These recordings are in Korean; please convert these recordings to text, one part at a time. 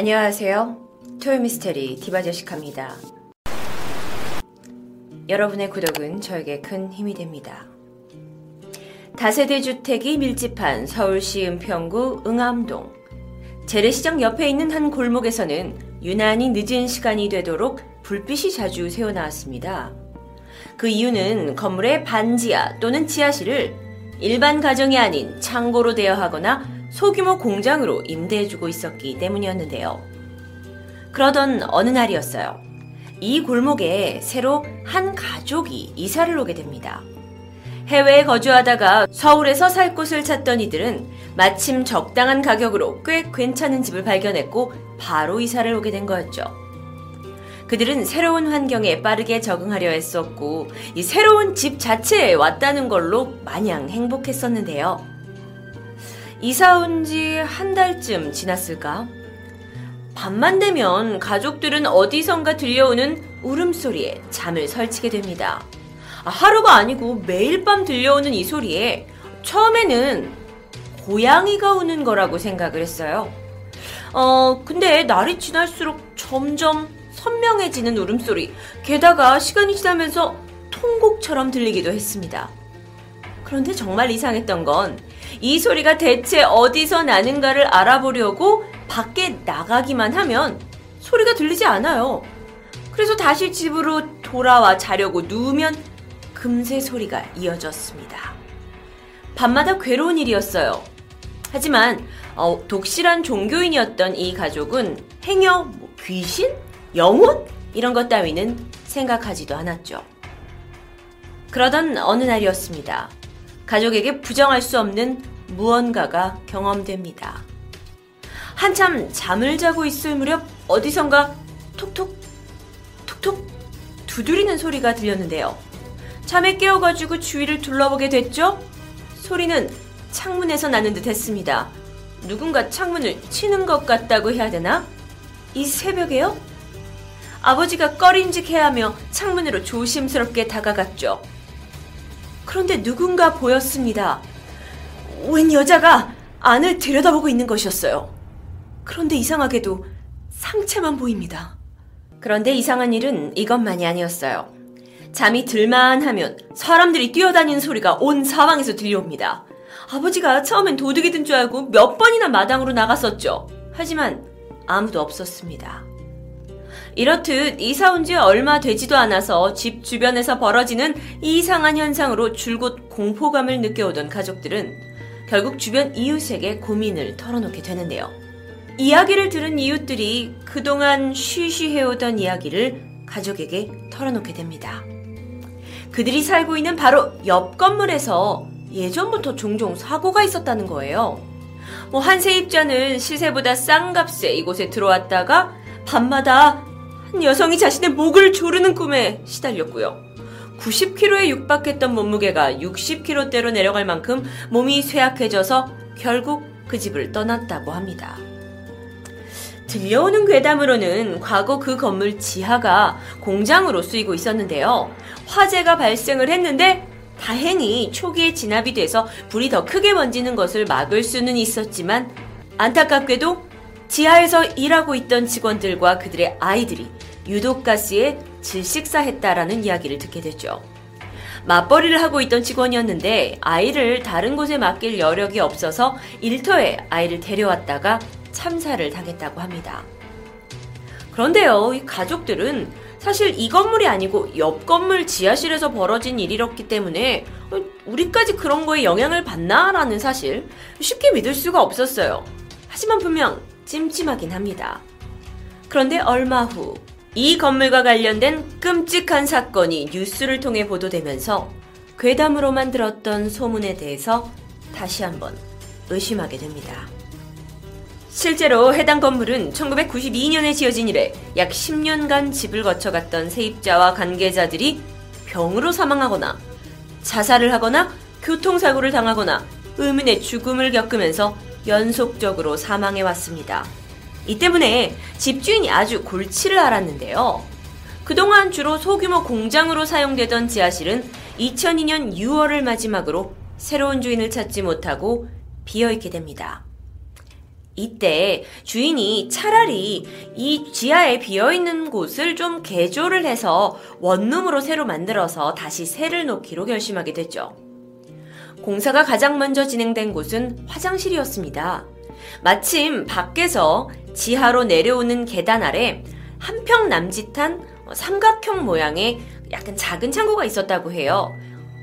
안녕하세요. 토요미스테리 디바제시카입니다. 여러분의 구독은 저에게 큰 힘이 됩니다. 다세대 주택이 밀집한 서울시 은평구 응암동. 재래시장 옆에 있는 한 골목에서는 유난히 늦은 시간이 되도록 불빛이 자주 새어나왔습니다. 그 이유는 건물의 반지하 또는 지하실을 일반 가정이 아닌 창고로 대여하거나 소규모 공장으로 임대해주고 있었기 때문이었는데요. 그러던 어느 날이었어요. 이 골목에 새로 한 가족이 이사를 오게 됩니다. 해외에 거주하다가 서울에서 살 곳을 찾던 이들은 마침 적당한 가격으로 꽤 괜찮은 집을 발견했고 바로 이사를 오게 된 거였죠. 그들은 새로운 환경에 빠르게 적응하려 했었고 이 새로운 집 자체에 왔다는 걸로 마냥 행복했었는데요. 이사 온 지 한 달쯤 지났을까? 밤만 되면 가족들은 어디선가 들려오는 울음소리에 잠을 설치게 됩니다. 아, 하루가 아니고 매일 밤 들려오는 이 소리에 처음에는 고양이가 우는 거라고 생각을 했어요. 어, 근데 날이 지날수록 점점 선명해지는 울음소리, 게다가 시간이 지나면서 통곡처럼 들리기도 했습니다. 그런데 정말 이상했던 건 이 소리가 대체 어디서 나는가를 알아보려고 밖에 나가기만 하면 소리가 들리지 않아요. 그래서 다시 집으로 돌아와 자려고 누우면 금세 소리가 이어졌습니다. 밤마다 괴로운 일이었어요. 하지만 어, 독실한 종교인이었던 이 가족은 행여 뭐 귀신? 영혼? 이런 것 따위는 생각하지도 않았죠. 그러던 어느 날이었습니다. 가족에게 부정할 수 없는 무언가가 경험됩니다. 한참 잠을 자고 있을 무렵 어디선가 톡톡, 톡톡 두드리는 소리가 들렸는데요. 잠에 깨어가지고 주위를 둘러보게 됐죠? 소리는 창문에서 나는 듯 했습니다. 누군가 창문을 치는 것 같다고 해야 되나? 이 새벽에요? 아버지가 꺼림직해하며 창문으로 조심스럽게 다가갔죠. 그런데 누군가 보였습니다. 웬 여자가 안을 들여다보고 있는 것이었어요. 그런데 이상하게도 상체만 보입니다. 그런데 이상한 일은 이것만이 아니었어요. 잠이 들만 하면 사람들이 뛰어다니는 소리가 온 사방에서 들려옵니다. 아버지가 처음엔 도둑이 든 줄 알고 몇 번이나 마당으로 나갔었죠. 하지만 아무도 없었습니다. 이렇듯 이사 온 지 얼마 되지도 않아서 집 주변에서 벌어지는 이상한 현상으로 줄곧 공포감을 느껴오던 가족들은 결국 주변 이웃에게 고민을 털어놓게 되는데요. 이야기를 들은 이웃들이 그동안 쉬쉬 해오던 이야기를 가족에게 털어놓게 됩니다. 그들이 살고 있는 바로 옆 건물에서 예전부터 종종 사고가 있었다는 거예요. 뭐 한 세입자는 시세보다 싼 값에 이곳에 들어왔다가 밤마다 한 여성이 자신의 목을 조르는 꿈에 시달렸고요. 90kg에 육박했던 몸무게가 60kg대로 내려갈 만큼 몸이 쇠약해져서 결국 그 집을 떠났다고 합니다. 들려오는 괴담으로는 과거 그 건물 지하가 공장으로 쓰이고 있었는데요. 화재가 발생을 했는데 다행히 초기에 진압이 돼서 불이 더 크게 번지는 것을 막을 수는 있었지만 안타깝게도 지하에서 일하고 있던 직원들과 그들의 아이들이 유독가스에 질식사했다라는 이야기를 듣게 되죠. 맞벌이를 하고 있던 직원이었는데 아이를 다른 곳에 맡길 여력이 없어서 일터에 아이를 데려왔다가 참사를 당했다고 합니다. 그런데요, 이 가족들은 사실 이 건물이 아니고 옆 건물 지하실에서 벌어진 일이었기 때문에 우리까지 그런 거에 영향을 받나라는 사실 쉽게 믿을 수가 없었어요. 하지만 분명 찜찜하긴 합니다. 그런데 얼마 후 이 건물과 관련된 끔찍한 사건이 뉴스를 통해 보도되면서 괴담으로만 들었던 소문에 대해서 다시 한번 의심하게 됩니다. 실제로 해당 건물은 1992년에 지어진 이래 약 10년간 집을 거쳐갔던 세입자와 관계자들이 병으로 사망하거나 자살을 하거나 교통사고를 당하거나 의문의 죽음을 겪으면서 연속적으로 사망해 왔습니다. 이 때문에 집주인이 아주 골치를 앓았는데요. 그동안 주로 소규모 공장으로 사용되던 지하실은 2002년 6월을 마지막으로 새로운 주인을 찾지 못하고 비어있게 됩니다. 이때 주인이 차라리 이 지하에 비어있는 곳을 좀 개조를 해서 원룸으로 새로 만들어서 다시 새를 놓기로 결심하게 됐죠. 공사가 가장 먼저 진행된 곳은 화장실이었습니다. 마침 밖에서 지하로 내려오는 계단 아래 한 평 남짓한 삼각형 모양의 약간 작은 창고가 있었다고 해요.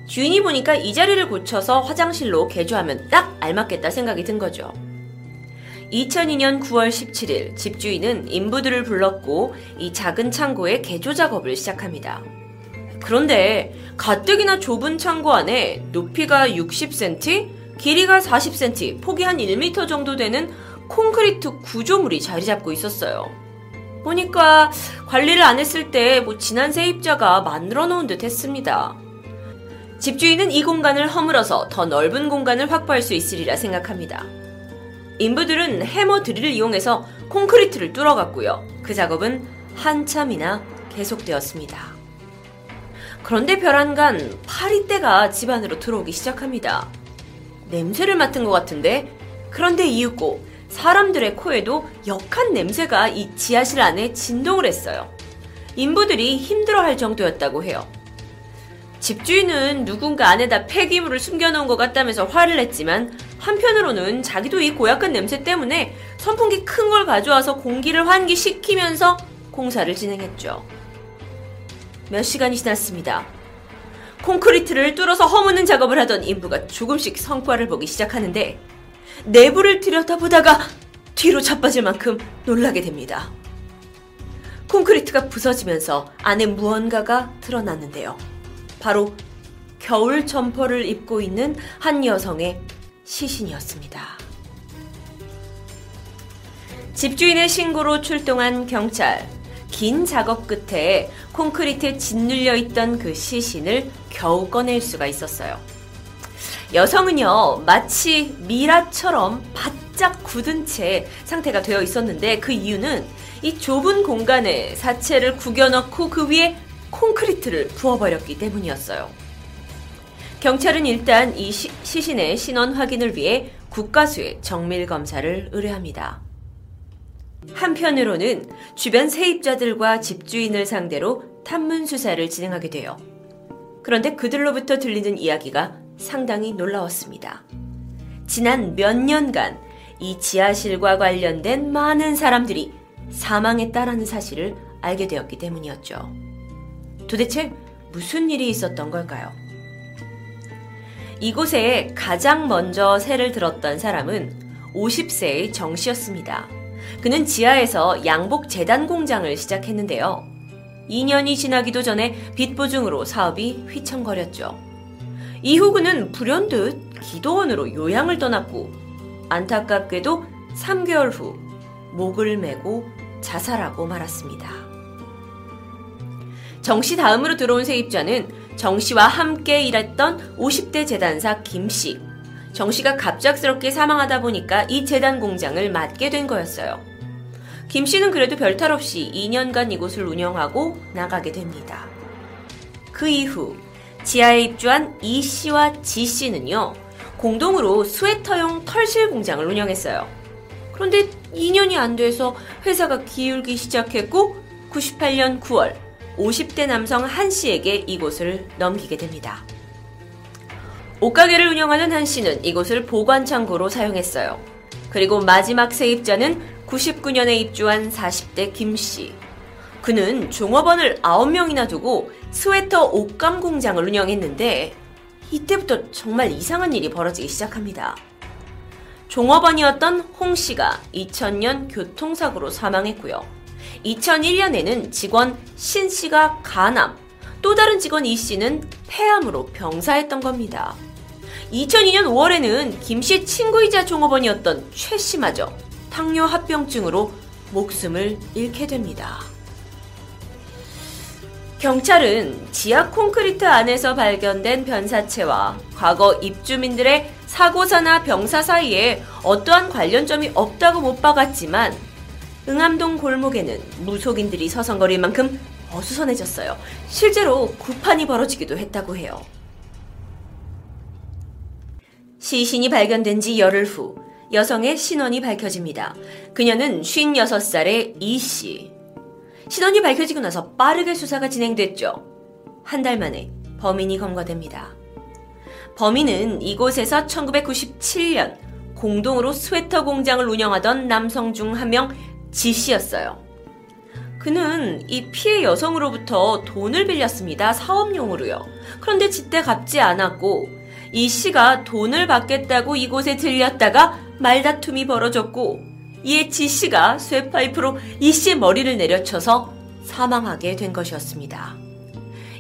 주인이 보니까 이 자리를 고쳐서 화장실로 개조하면 딱 알맞겠다 생각이 든 거죠. 2002년 9월 17일 집주인은 인부들을 불렀고 이 작은 창고의 개조 작업을 시작합니다. 그런데 가뜩이나 좁은 창고 안에 높이가 60cm, 길이가 40cm, 폭이 한 1m 정도 되는 콘크리트 구조물이 자리 잡고 있었어요. 보니까 관리를 안 했을 때 뭐 지난 세입자가 만들어 놓은 듯 했습니다. 집주인은 이 공간을 허물어서 더 넓은 공간을 확보할 수 있으리라 생각합니다. 인부들은 해머 드릴을 이용해서 콘크리트를 뚫어갔고요. 그 작업은 한참이나 계속되었습니다. 그런데 별안간 파리떼가 집 안으로 들어오기 시작합니다. 냄새를 맡은 것 같은데 그런데 이윽고 사람들의 코에도 역한 냄새가 이 지하실 안에 진동을 했어요. 인부들이 힘들어할 정도였다고 해요. 집주인은 누군가 안에다 폐기물을 숨겨놓은 것 같다면서 화를 냈지만 한편으로는 자기도 이 고약한 냄새 때문에 선풍기 큰 걸 가져와서 공기를 환기시키면서 공사를 진행했죠. 몇 시간이 지났습니다. 콘크리트를 뚫어서 허무는 작업을 하던 인부가 조금씩 성과를 보기 시작하는데 내부를 들여다보다가 뒤로 자빠질 만큼 놀라게 됩니다. 콘크리트가 부서지면서 안에 무언가가 드러났는데요. 바로 겨울 점퍼를 입고 있는 한 여성의 시신이었습니다. 집주인의 신고로 출동한 경찰. 긴 작업 끝에 콘크리트에 짓눌려 있던 그 시신을 겨우 꺼낼 수가 있었어요. 여성은요, 마치 미라처럼 바짝 굳은 채 상태가 되어 있었는데 그 이유는 이 좁은 공간에 사체를 구겨넣고 그 위에 콘크리트를 부어버렸기 때문이었어요. 경찰은 일단 이 시, 시신의 신원 확인을 위해 국가수의 정밀 검사를 의뢰합니다. 한편으로는 주변 세입자들과 집주인을 상대로 탐문 수사를 진행하게 돼요. 그런데 그들로부터 들리는 이야기가 상당히 놀라웠습니다. 지난 몇 년간 이 지하실과 관련된 많은 사람들이 사망했다라는 사실을 알게 되었기 때문이었죠. 도대체 무슨 일이 있었던 걸까요? 이곳에 가장 먼저 새를 들었던 사람은 50세의 정 씨였습니다. 그는 지하에서 양복 재단 공장을 시작했는데요. 2년이 지나기도 전에 빚 보증으로 사업이 휘청거렸죠. 이후 그는 불현듯 기도원으로 요양을 떠났고 안타깝게도 3개월 후 목을 메고 자살하고 말았습니다. 정 씨 다음으로 들어온 세입자는 정 씨와 함께 일했던 50대 재단사 김 씨. 정 씨가 갑작스럽게 사망하다 보니까 이 재단 공장을 맡게 된 거였어요. 김 씨는 그래도 별탈 없이 2년간 이곳을 운영하고 나가게 됩니다. 그 이후 지하에 입주한 이 씨와 지 씨는요, 공동으로 스웨터용 털실 공장을 운영했어요. 그런데 2년이 안 돼서 회사가 기울기 시작했고 98년 9월 50대 남성 한 씨에게 이곳을 넘기게 됩니다. 옷가게를 운영하는 한 씨는 이곳을 보관 창고로 사용했어요. 그리고 마지막 세입자는 99년에 입주한 40대 김 씨. 그는 종업원을 9명이나 두고 스웨터 옷감 공장을 운영했는데 이때부터 정말 이상한 일이 벌어지기 시작합니다. 종업원이었던 홍 씨가 2000년 교통사고로 사망했고요. 2001년에는 직원 신 씨가 간암, 또 다른 직원 이 씨는 폐암으로 병사했던 겁니다. 2002년 5월에는 김씨 친구이자 종업원이었던 최 씨마저 당뇨 합병증으로 목숨을 잃게 됩니다. 경찰은 지하 콘크리트 안에서 발견된 변사체와 과거 입주민들의 사고사나 병사 사이에 어떠한 관련점이 없다고 못 박았지만 응암동 골목에는 무속인들이 서성거릴 만큼 어수선해졌어요. 실제로 구판이 벌어지기도 했다고 해요. 시신이 발견된 지 열흘 후 여성의 신원이 밝혀집니다. 그녀는 56살의 이 씨. 신원이 밝혀지고 나서 빠르게 수사가 진행됐죠. 한 달 만에 범인이 검거됩니다. 범인은 이곳에서 1997년 공동으로 스웨터 공장을 운영하던 남성 중 한 명 지 씨였어요. 그는 이 피해 여성으로부터 돈을 빌렸습니다. 사업용으로요. 그런데 지때 갚지 않았고 이 씨가 돈을 받겠다고 이곳에 들렸다가 말다툼이 벌어졌고 이에 지 씨가 쇠파이프로 이 씨의 머리를 내려쳐서 사망하게 된 것이었습니다.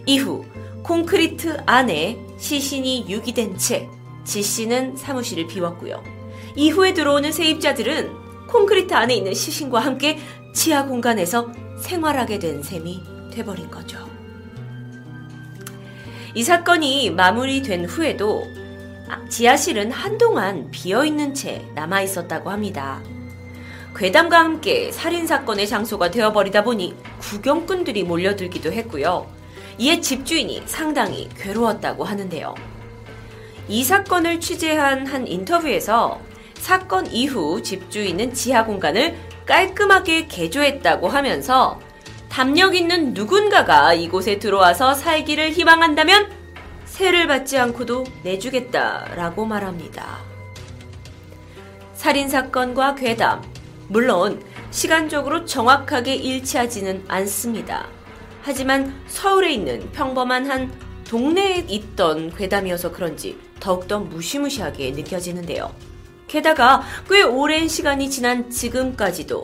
이후 콘크리트 안에 시신이 유기된 채 지 씨는 사무실을 비웠고요. 이후에 들어오는 세입자들은 콘크리트 안에 있는 시신과 함께 지하 공간에서 생활하게 된 셈이 돼버린 거죠. 이 사건이 마무리된 후에도 지하실은 한동안 비어있는 채 남아있었다고 합니다. 괴담과 함께 살인사건의 장소가 되어버리다 보니 구경꾼들이 몰려들기도 했고요. 이에 집주인이 상당히 괴로웠다고 하는데요. 이 사건을 취재한 한 인터뷰에서 사건 이후 집주인은 지하 공간을 깔끔하게 개조했다고 하면서 담력 있는 누군가가 이곳에 들어와서 살기를 희망한다면 세를 받지 않고도 내주겠다라고 말합니다. 살인사건과 괴담, 물론 시간적으로 정확하게 일치하지는 않습니다. 하지만 서울에 있는 평범한 한 동네에 있던 괴담이어서 그런지 더욱더 무시무시하게 느껴지는데요. 게다가 꽤 오랜 시간이 지난 지금까지도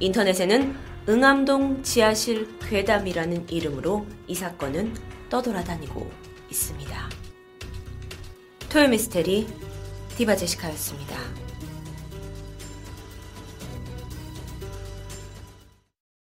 인터넷에는 응암동 지하실 괴담이라는 이름으로 이 사건은 떠돌아다니고 있습니다. 토요미스테리 디바제시카였습니다.